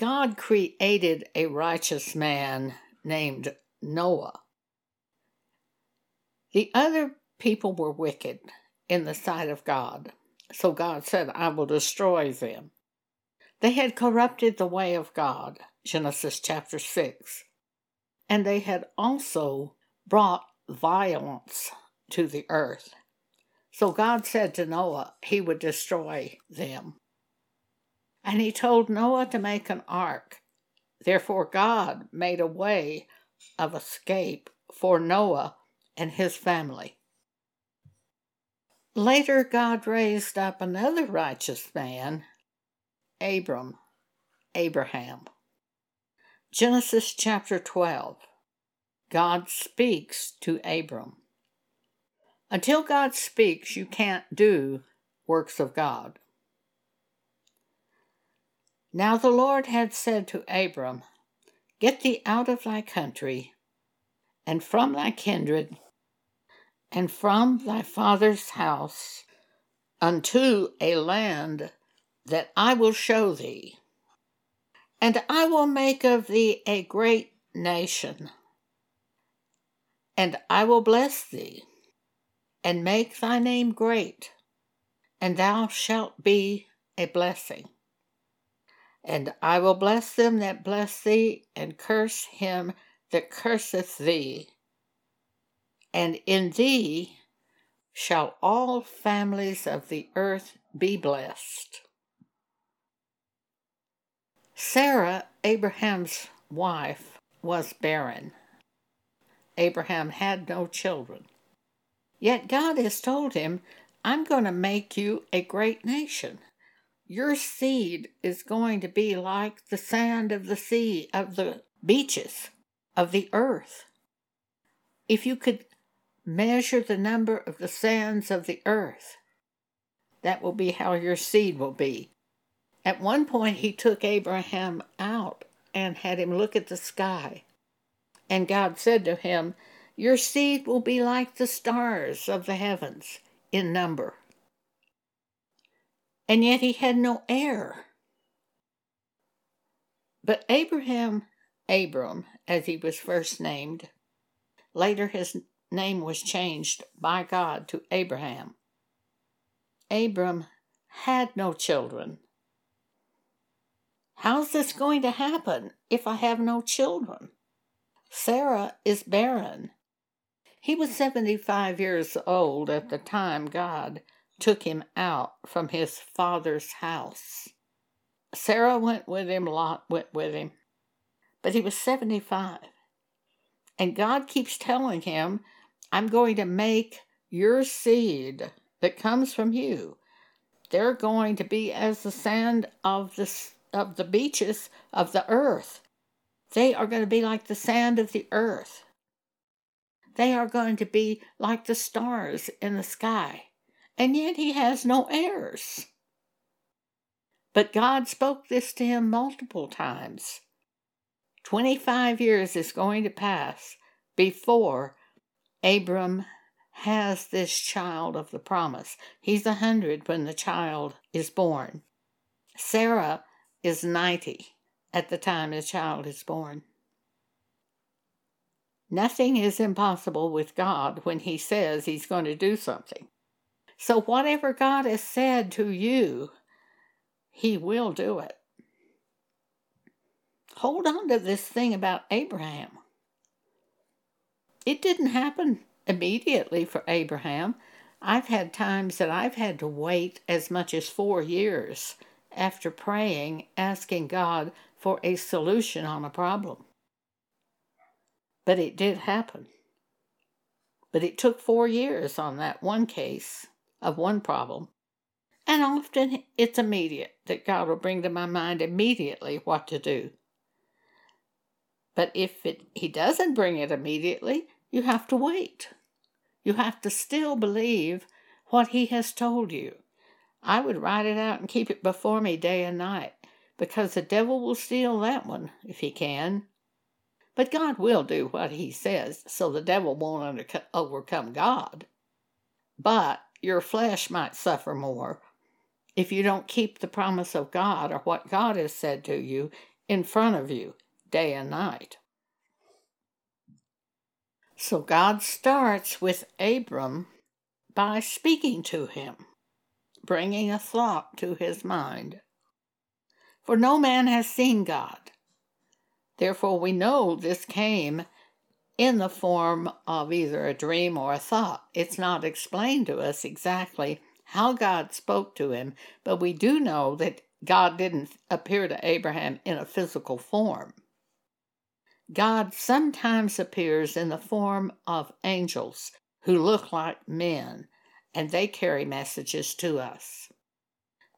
God created a righteous man named Noah. The other people were wicked in the sight of God, so God said, I will destroy them. They had corrupted the way of God, Genesis chapter 6, and they had also brought violence to the earth. So God said to Noah he would destroy them. And he told Noah to make an ark. Therefore, God made a way of escape for Noah and his family. Later, God raised up another righteous man, Abram, Abraham. Genesis chapter 12. God speaks to Abram. Until God speaks, you can't do works of God. Now the Lord had said to Abram, Get thee out of thy country, and from thy kindred, and from thy father's house, unto a land that I will show thee. And I will make of thee a great nation, and I will bless thee and make thy name great, and thou shalt be a blessing. And I will bless them that bless thee, and curse him that curseth thee. And in thee shall all families of the earth be blessed. Sarah, Abraham's wife, was barren. Abraham had no children. Yet God has told him, I'm going to make you a great nation. Your seed is going to be like the sand of the sea, of the beaches, of the earth. If you could measure the number of the sands of the earth, that will be how your seed will be. At one point, he took Abraham out and had him look at the sky. And God said to him, your seed will be like the stars of the heavens in number. And yet he had no heir. But Abraham, Abram, as he was first named, later his name was changed by God to Abraham. Abram had no children. How's this going to happen if I have no children? Sarah is barren he was 75 years old at the time God took him out from his father's house. Sarah went with him, Lot went with him, but he was 75. And God keeps telling him, I'm going to make your seed that comes from you. They're going to be as the sand of the, of the beaches of the earth. They are going to be like the sand of the earth. They are going to be like the stars in the sky, and yet he has no heirs. But God spoke this to him multiple times. 25 years is going to pass before Abram has this child of the promise. He's a hundred when the child is born. Sarah is 90 at the time the child is born. Nothing is impossible with God when He says He's going to do something. So, whatever God has said to you, He will do it. Hold on to this thing about Abraham. It didn't happen immediately for Abraham. I've had times that I've had to wait as much as four years after praying, asking God for a solution on a problem. But it did happen. But it took four years on that one case of one problem. And often it's immediate that God will bring to my mind immediately what to do. But if it, He doesn't bring it immediately, you have to wait. You have to still believe what He has told you. I would write it out and keep it before me day and night because the devil will steal that one if he can. But God will do what He says, so the devil won't overcome God. But your flesh might suffer more if you don't keep the promise of God or what God has said to you in front of you day and night. So God starts with Abram by speaking to him, bringing a thought to his mind. For no man has seen God. Therefore, we know this came in the form of either a dream or a thought. It's not explained to us exactly how God spoke to him, but we do know that God didn't appear to Abraham in a physical form. God sometimes appears in the form of angels who look like men, and they carry messages to us.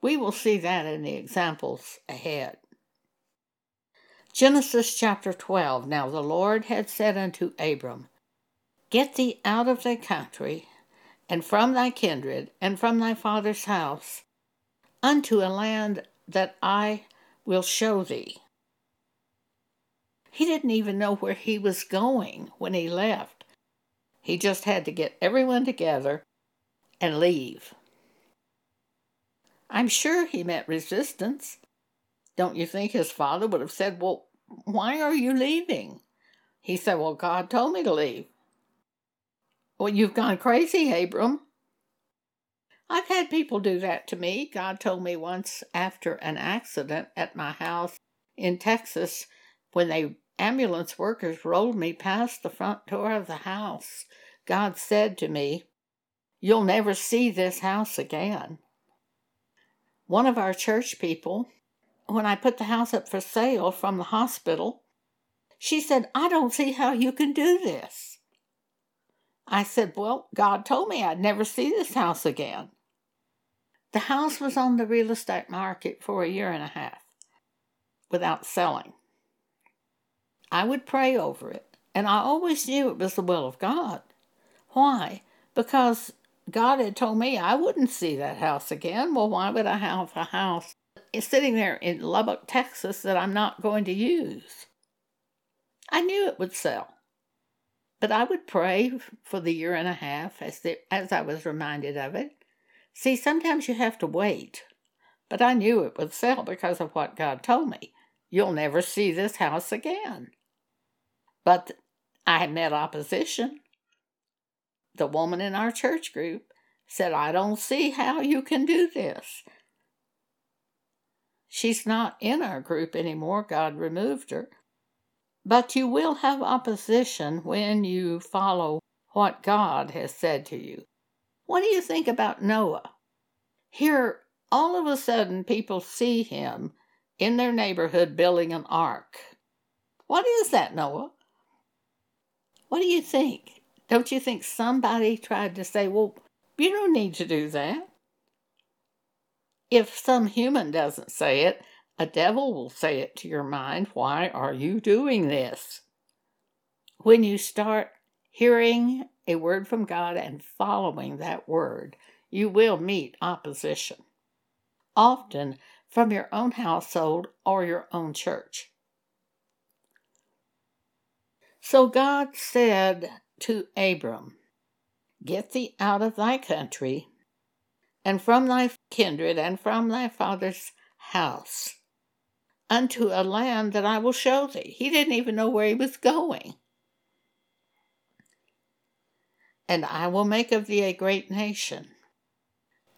We will see that in the examples ahead. Genesis chapter 12 Now the Lord had said unto Abram, Get thee out of thy country, and from thy kindred, and from thy father's house, unto a land that I will show thee. He didn't even know where he was going when he left. He just had to get everyone together and leave. I'm sure he met resistance. Don't you think his father would have said, Well, why are you leaving? He said, Well, God told me to leave. Well, you've gone crazy, Abram. I've had people do that to me. God told me once after an accident at my house in Texas when they ambulance workers rolled me past the front door of the house. God said to me, You'll never see this house again. One of our church people, when I put the house up for sale from the hospital, she said, I don't see how you can do this. I said, Well, God told me I'd never see this house again. The house was on the real estate market for a year and a half without selling. I would pray over it, and I always knew it was the will of God. Why? Because God had told me I wouldn't see that house again. Well, why would I have a house sitting there in Lubbock, Texas that I'm not going to use? I knew it would sell. But I would pray for the year and a half as, the, as I was reminded of it. See, sometimes you have to wait. But I knew it would sell because of what God told me. You'll never see this house again. But I met opposition. The woman in our church group said, I don't see how you can do this. She's not in our group anymore. God removed her. But you will have opposition when you follow what God has said to you. What do you think about Noah? Here, all of a sudden, people see him in their neighborhood building an ark. What is that, Noah? What do you think? Don't you think somebody tried to say, well, you don't need to do that? If some human doesn't say it, a devil will say it to your mind. Why are you doing this? When you start hearing a word from God and following that word, you will meet opposition, often from your own household or your own church. So God said to Abram, Get thee out of thy country, and from thy kindred, and from thy father's house, unto a land that I will show thee. He didn't even know where he was going. And I will make of thee a great nation,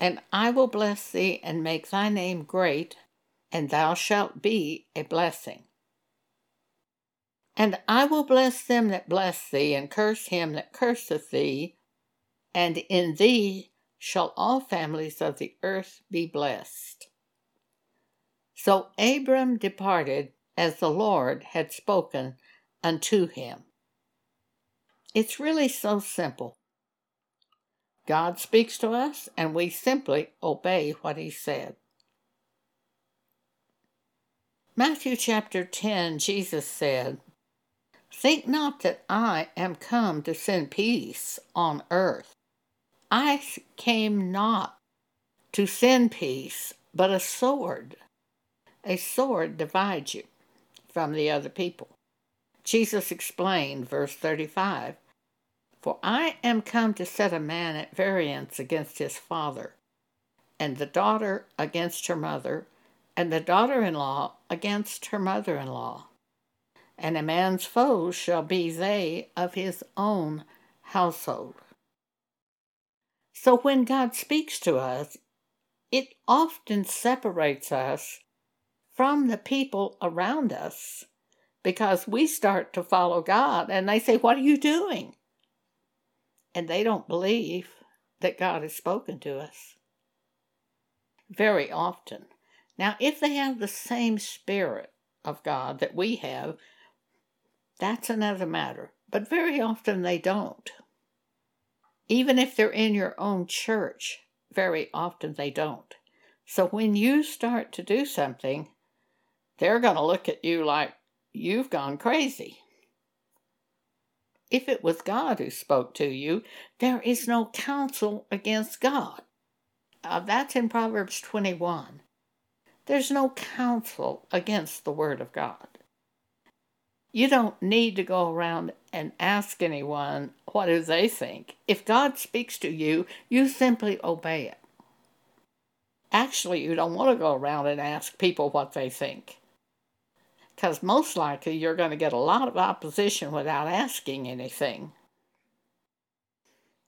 and I will bless thee and make thy name great, and thou shalt be a blessing. And I will bless them that bless thee, and curse him that curseth thee, and in thee shall all families of the earth be blessed. So Abram departed as the Lord had spoken unto him. It's really so simple. God speaks to us, and we simply obey what he said. Matthew chapter 10, Jesus said, Think not that I am come to send peace on earth. I came not to send peace, but a sword. A sword divides you from the other people. Jesus explained, verse 35 For I am come to set a man at variance against his father, and the daughter against her mother, and the daughter in law against her mother in law. And a man's foes shall be they of his own household. So when God speaks to us, it often separates us from the people around us because we start to follow God and they say, What are you doing? And they don't believe that God has spoken to us. Very often. Now, if they have the same spirit of God that we have, that's another matter. But very often they don't. Even if they're in your own church, very often they don't. So when you start to do something, they're going to look at you like you've gone crazy. If it was God who spoke to you, there is no counsel against God. Uh, that's in Proverbs 21. There's no counsel against the Word of God. You don't need to go around and ask anyone what do they think. If God speaks to you, you simply obey it. Actually, you don't want to go around and ask people what they think. Because most likely you're going to get a lot of opposition without asking anything.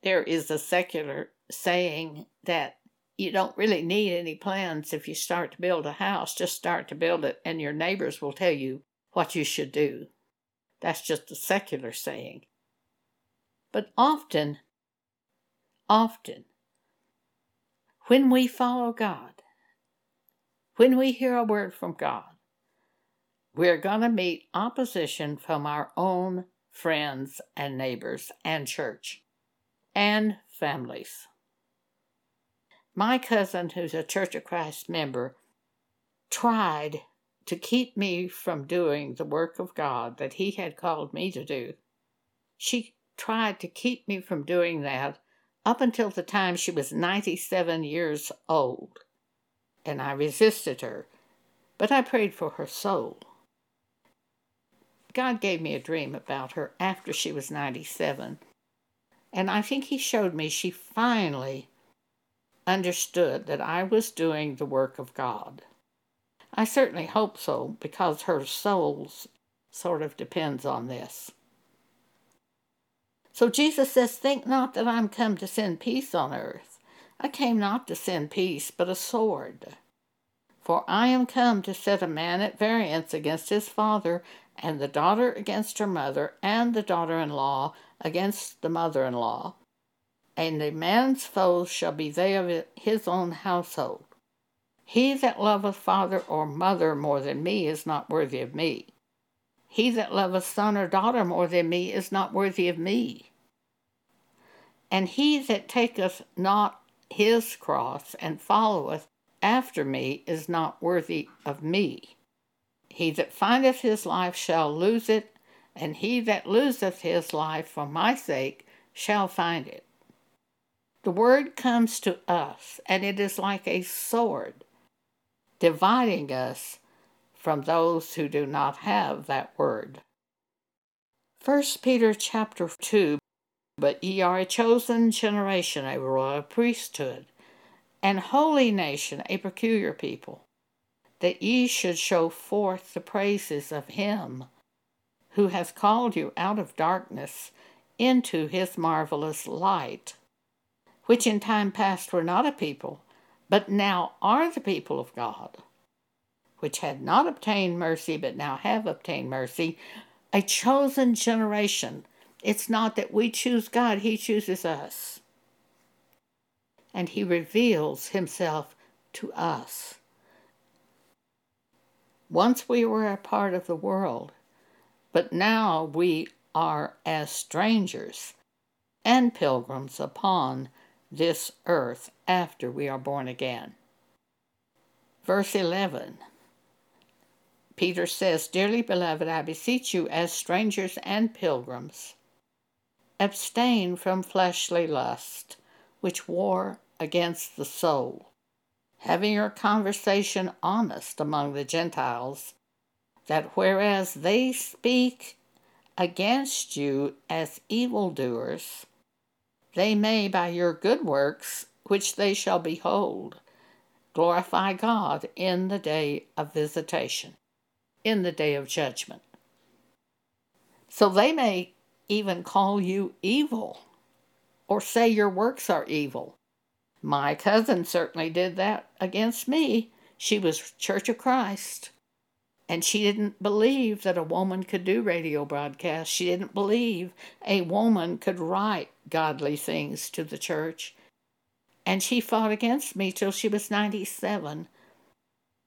There is a secular saying that you don't really need any plans if you start to build a house. Just start to build it, and your neighbors will tell you what you should do. That's just a secular saying. But often, often, when we follow God, when we hear a word from God, we're going to meet opposition from our own friends and neighbors and church and families. My cousin, who's a Church of Christ member, tried to keep me from doing the work of God that He had called me to do. She tried to keep me from doing that up until the time she was 97 years old. And I resisted her, but I prayed for her soul. God gave me a dream about her after she was 97. And I think He showed me she finally understood that I was doing the work of God. I certainly hope so, because her soul sort of depends on this. So Jesus says, Think not that I'm come to send peace on earth. I came not to send peace, but a sword. For I am come to set a man at variance against his father, and the daughter against her mother, and the daughter in law against the mother in law. And a man's foes shall be they of his own household. He that loveth father or mother more than me is not worthy of me. He that loveth son or daughter more than me is not worthy of me. And he that taketh not his cross and followeth after me is not worthy of me. He that findeth his life shall lose it, and he that loseth his life for my sake shall find it. The word comes to us, and it is like a sword dividing us from those who do not have that word. 1 Peter chapter 2 But ye are a chosen generation, a royal priesthood, an holy nation, a peculiar people, that ye should show forth the praises of him who has called you out of darkness into his marvelous light, which in time past were not a people but now are the people of God, which had not obtained mercy, but now have obtained mercy, a chosen generation. It's not that we choose God, He chooses us. And He reveals Himself to us. Once we were a part of the world, but now we are as strangers and pilgrims upon this earth after we are born again. Verse 11 Peter says, Dearly beloved, I beseech you, as strangers and pilgrims, abstain from fleshly lust, which war against the soul, having your conversation honest among the Gentiles, that whereas they speak against you as evildoers, they may by your good works, which they shall behold, glorify God in the day of visitation, in the day of judgment. So they may even call you evil or say your works are evil. My cousin certainly did that against me. She was Church of Christ. And she didn't believe that a woman could do radio broadcasts. She didn't believe a woman could write godly things to the church. And she fought against me till she was 97.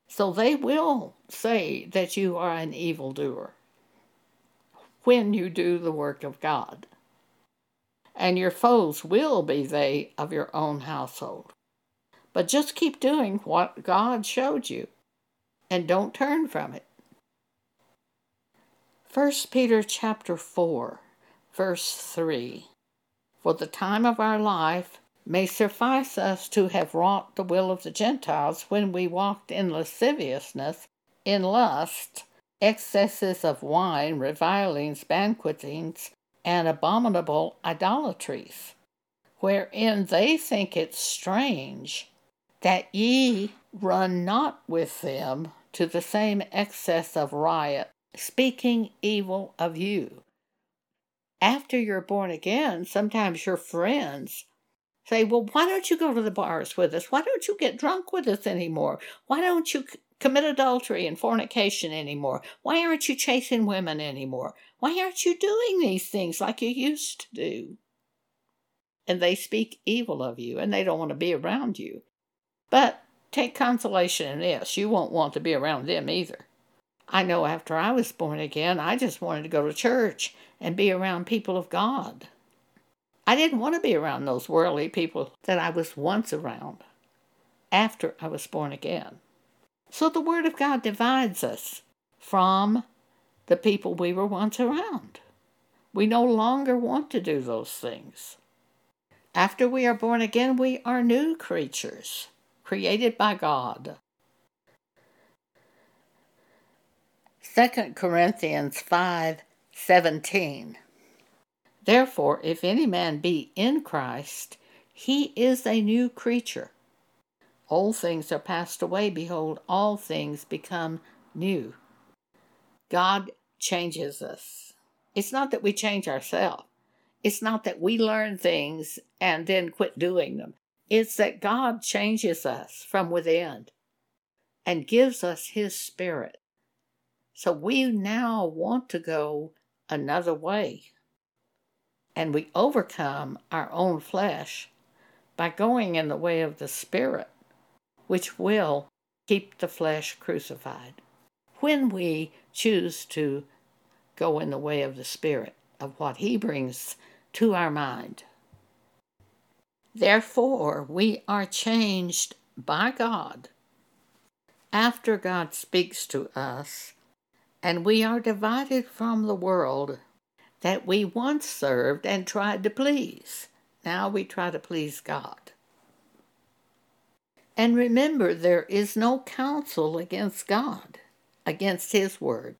So they will say that you are an evildoer when you do the work of God. And your foes will be they of your own household. But just keep doing what God showed you and don't turn from it. 1 Peter chapter 4, verse 3 For the time of our life may suffice us to have wrought the will of the Gentiles when we walked in lasciviousness, in lust, excesses of wine, revilings, banquetings, and abominable idolatries, wherein they think it strange that ye run not with them to the same excess of riot speaking evil of you. After you're born again, sometimes your friends say, Well, why don't you go to the bars with us? Why don't you get drunk with us anymore? Why don't you commit adultery and fornication anymore? Why aren't you chasing women anymore? Why aren't you doing these things like you used to do? And they speak evil of you and they don't want to be around you. But take consolation in this you won't want to be around them either. I know after I was born again, I just wanted to go to church and be around people of God. I didn't want to be around those worldly people that I was once around after I was born again. So the Word of God divides us from the people we were once around. We no longer want to do those things. After we are born again, we are new creatures, created by God. 2 Corinthians 5 17. Therefore, if any man be in Christ, he is a new creature. Old things are passed away. Behold, all things become new. God changes us. It's not that we change ourselves, it's not that we learn things and then quit doing them. It's that God changes us from within and gives us His Spirit. So we now want to go another way. And we overcome our own flesh by going in the way of the Spirit, which will keep the flesh crucified. When we choose to go in the way of the Spirit, of what He brings to our mind. Therefore, we are changed by God after God speaks to us and we are divided from the world that we once served and tried to please. Now we try to please God. And remember, there is no counsel against God, against His word.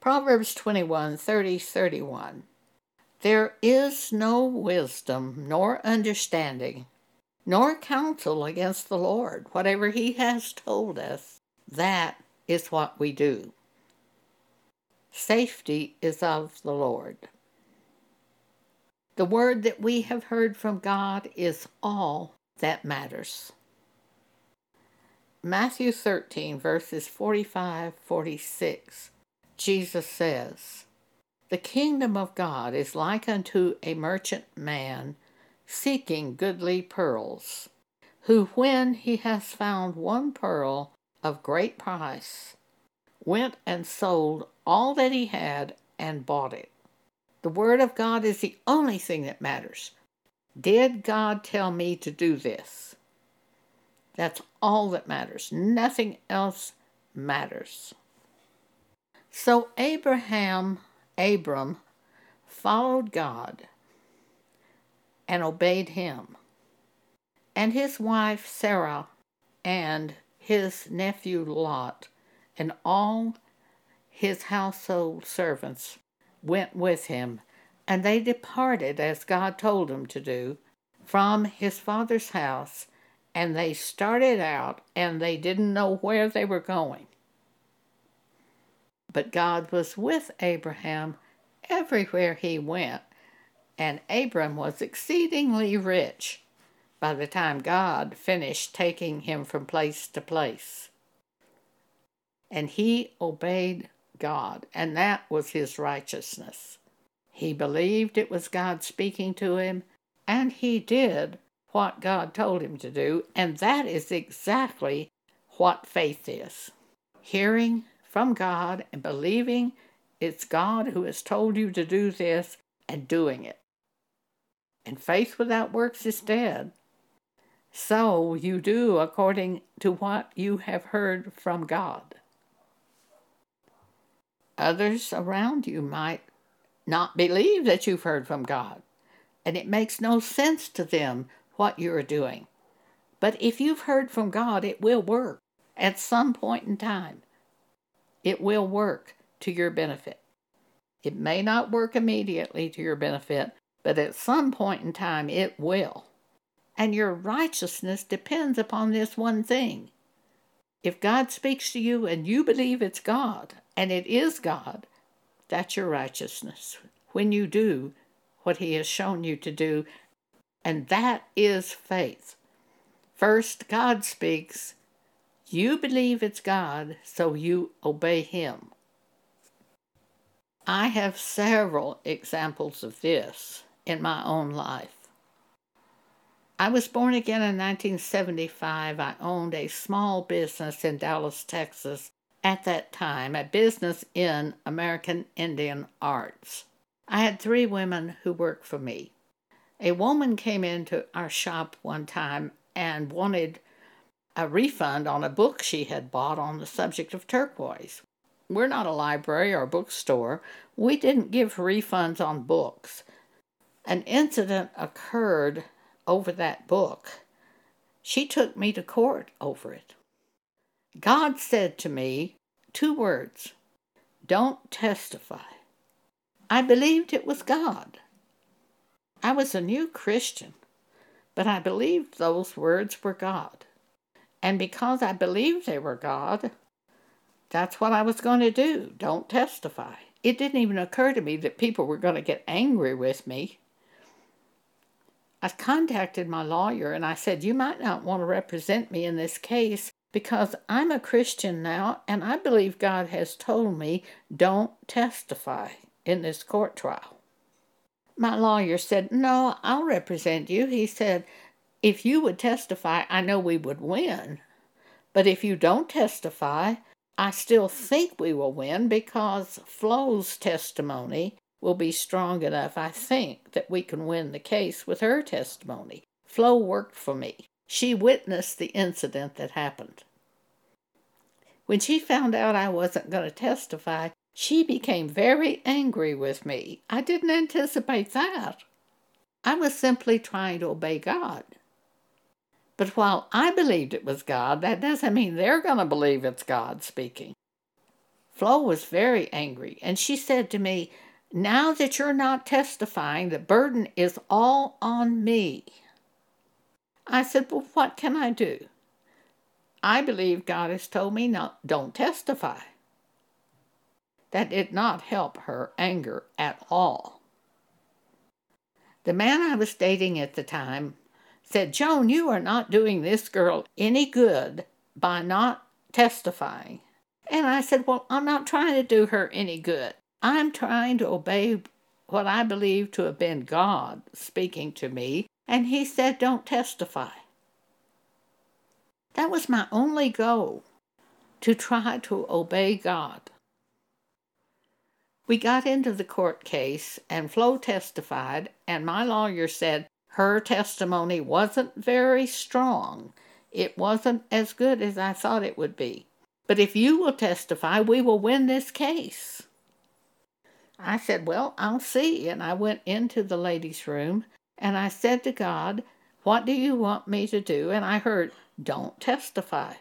Proverbs 21 30 31. There is no wisdom nor understanding, nor counsel against the Lord. Whatever He has told us, that is what we do. Safety is of the Lord. The word that we have heard from God is all that matters. Matthew 13, verses 45 46, Jesus says, The kingdom of God is like unto a merchant man seeking goodly pearls, who, when he has found one pearl of great price, went and sold all that he had and bought it. The Word of God is the only thing that matters. Did God tell me to do this? That's all that matters. Nothing else matters. So Abraham, Abram, followed God and obeyed him. And his wife Sarah and his nephew Lot and all his household servants went with him, and they departed as God told them to do from his father's house and they started out and they didn't know where they were going. But God was with Abraham everywhere he went, and Abram was exceedingly rich by the time God finished taking him from place to place. And he obeyed God, and that was his righteousness. He believed it was God speaking to him, and he did what God told him to do, and that is exactly what faith is hearing from God and believing it's God who has told you to do this and doing it. And faith without works is dead. So you do according to what you have heard from God. Others around you might not believe that you've heard from God, and it makes no sense to them what you're doing. But if you've heard from God, it will work at some point in time. It will work to your benefit. It may not work immediately to your benefit, but at some point in time it will. And your righteousness depends upon this one thing. If God speaks to you and you believe it's God, and it is God, that's your righteousness. When you do what He has shown you to do, and that is faith. First, God speaks. You believe it's God, so you obey Him. I have several examples of this in my own life. I was born again in 1975. I owned a small business in Dallas, Texas at that time, a business in American Indian arts. I had three women who worked for me. A woman came into our shop one time and wanted a refund on a book she had bought on the subject of turquoise. We're not a library or bookstore. We didn't give refunds on books. An incident occurred over that book. She took me to court over it. God said to me two words Don't testify. I believed it was God. I was a new Christian, but I believed those words were God. And because I believed they were God, that's what I was going to do. Don't testify. It didn't even occur to me that people were going to get angry with me. I contacted my lawyer and I said, You might not want to represent me in this case because I'm a Christian now and I believe God has told me don't testify in this court trial. My lawyer said, No, I'll represent you. He said, If you would testify, I know we would win. But if you don't testify, I still think we will win because Flo's testimony will be strong enough, I think, that we can win the case with her testimony. Flo worked for me. She witnessed the incident that happened. When she found out I wasn't going to testify, she became very angry with me. I didn't anticipate that. I was simply trying to obey God. But while I believed it was God, that doesn't mean they're going to believe it's God speaking. Flo was very angry, and she said to me, Now that you're not testifying, the burden is all on me. I said, Well, what can I do? I believe God has told me not, don't testify. That did not help her anger at all. The man I was dating at the time said, Joan, you are not doing this girl any good by not testifying. And I said, Well, I'm not trying to do her any good. I'm trying to obey what I believe to have been God speaking to me. And he said, Don't testify. That was my only goal to try to obey God. We got into the court case, and Flo testified, and my lawyer said her testimony wasn't very strong. It wasn't as good as I thought it would be. But if you will testify, we will win this case. I said, Well, I'll see. And I went into the ladies' room and I said to God, What do you want me to do? And I heard, Don't testify.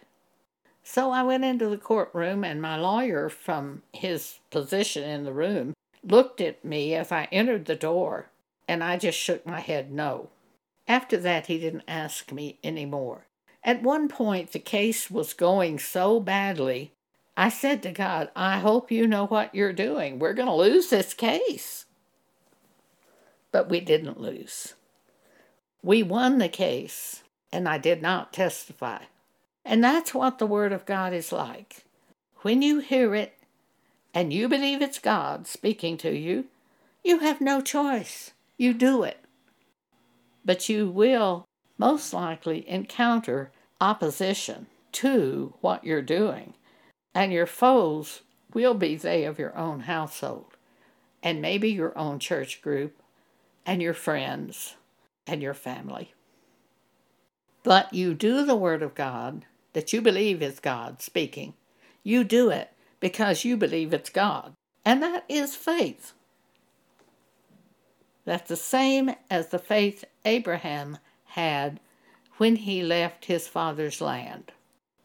So I went into the courtroom, and my lawyer, from his position in the room, looked at me as I entered the door, and I just shook my head no. After that, he didn't ask me any more. At one point, the case was going so badly, I said to God, I hope you know what you're doing. We're going to lose this case. But we didn't lose. We won the case, and I did not testify. And that's what the Word of God is like. When you hear it and you believe it's God speaking to you, you have no choice. You do it. But you will most likely encounter opposition to what you're doing, and your foes will be they of your own household, and maybe your own church group, and your friends, and your family. But you do the Word of God that you believe is God speaking. You do it because you believe it's God, and that is faith. That's the same as the faith Abraham had when he left his father's land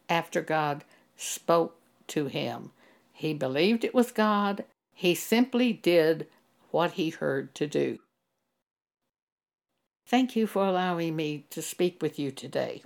after God spoke to him. He believed it was God, he simply did what he heard to do. Thank you for allowing me to speak with you today.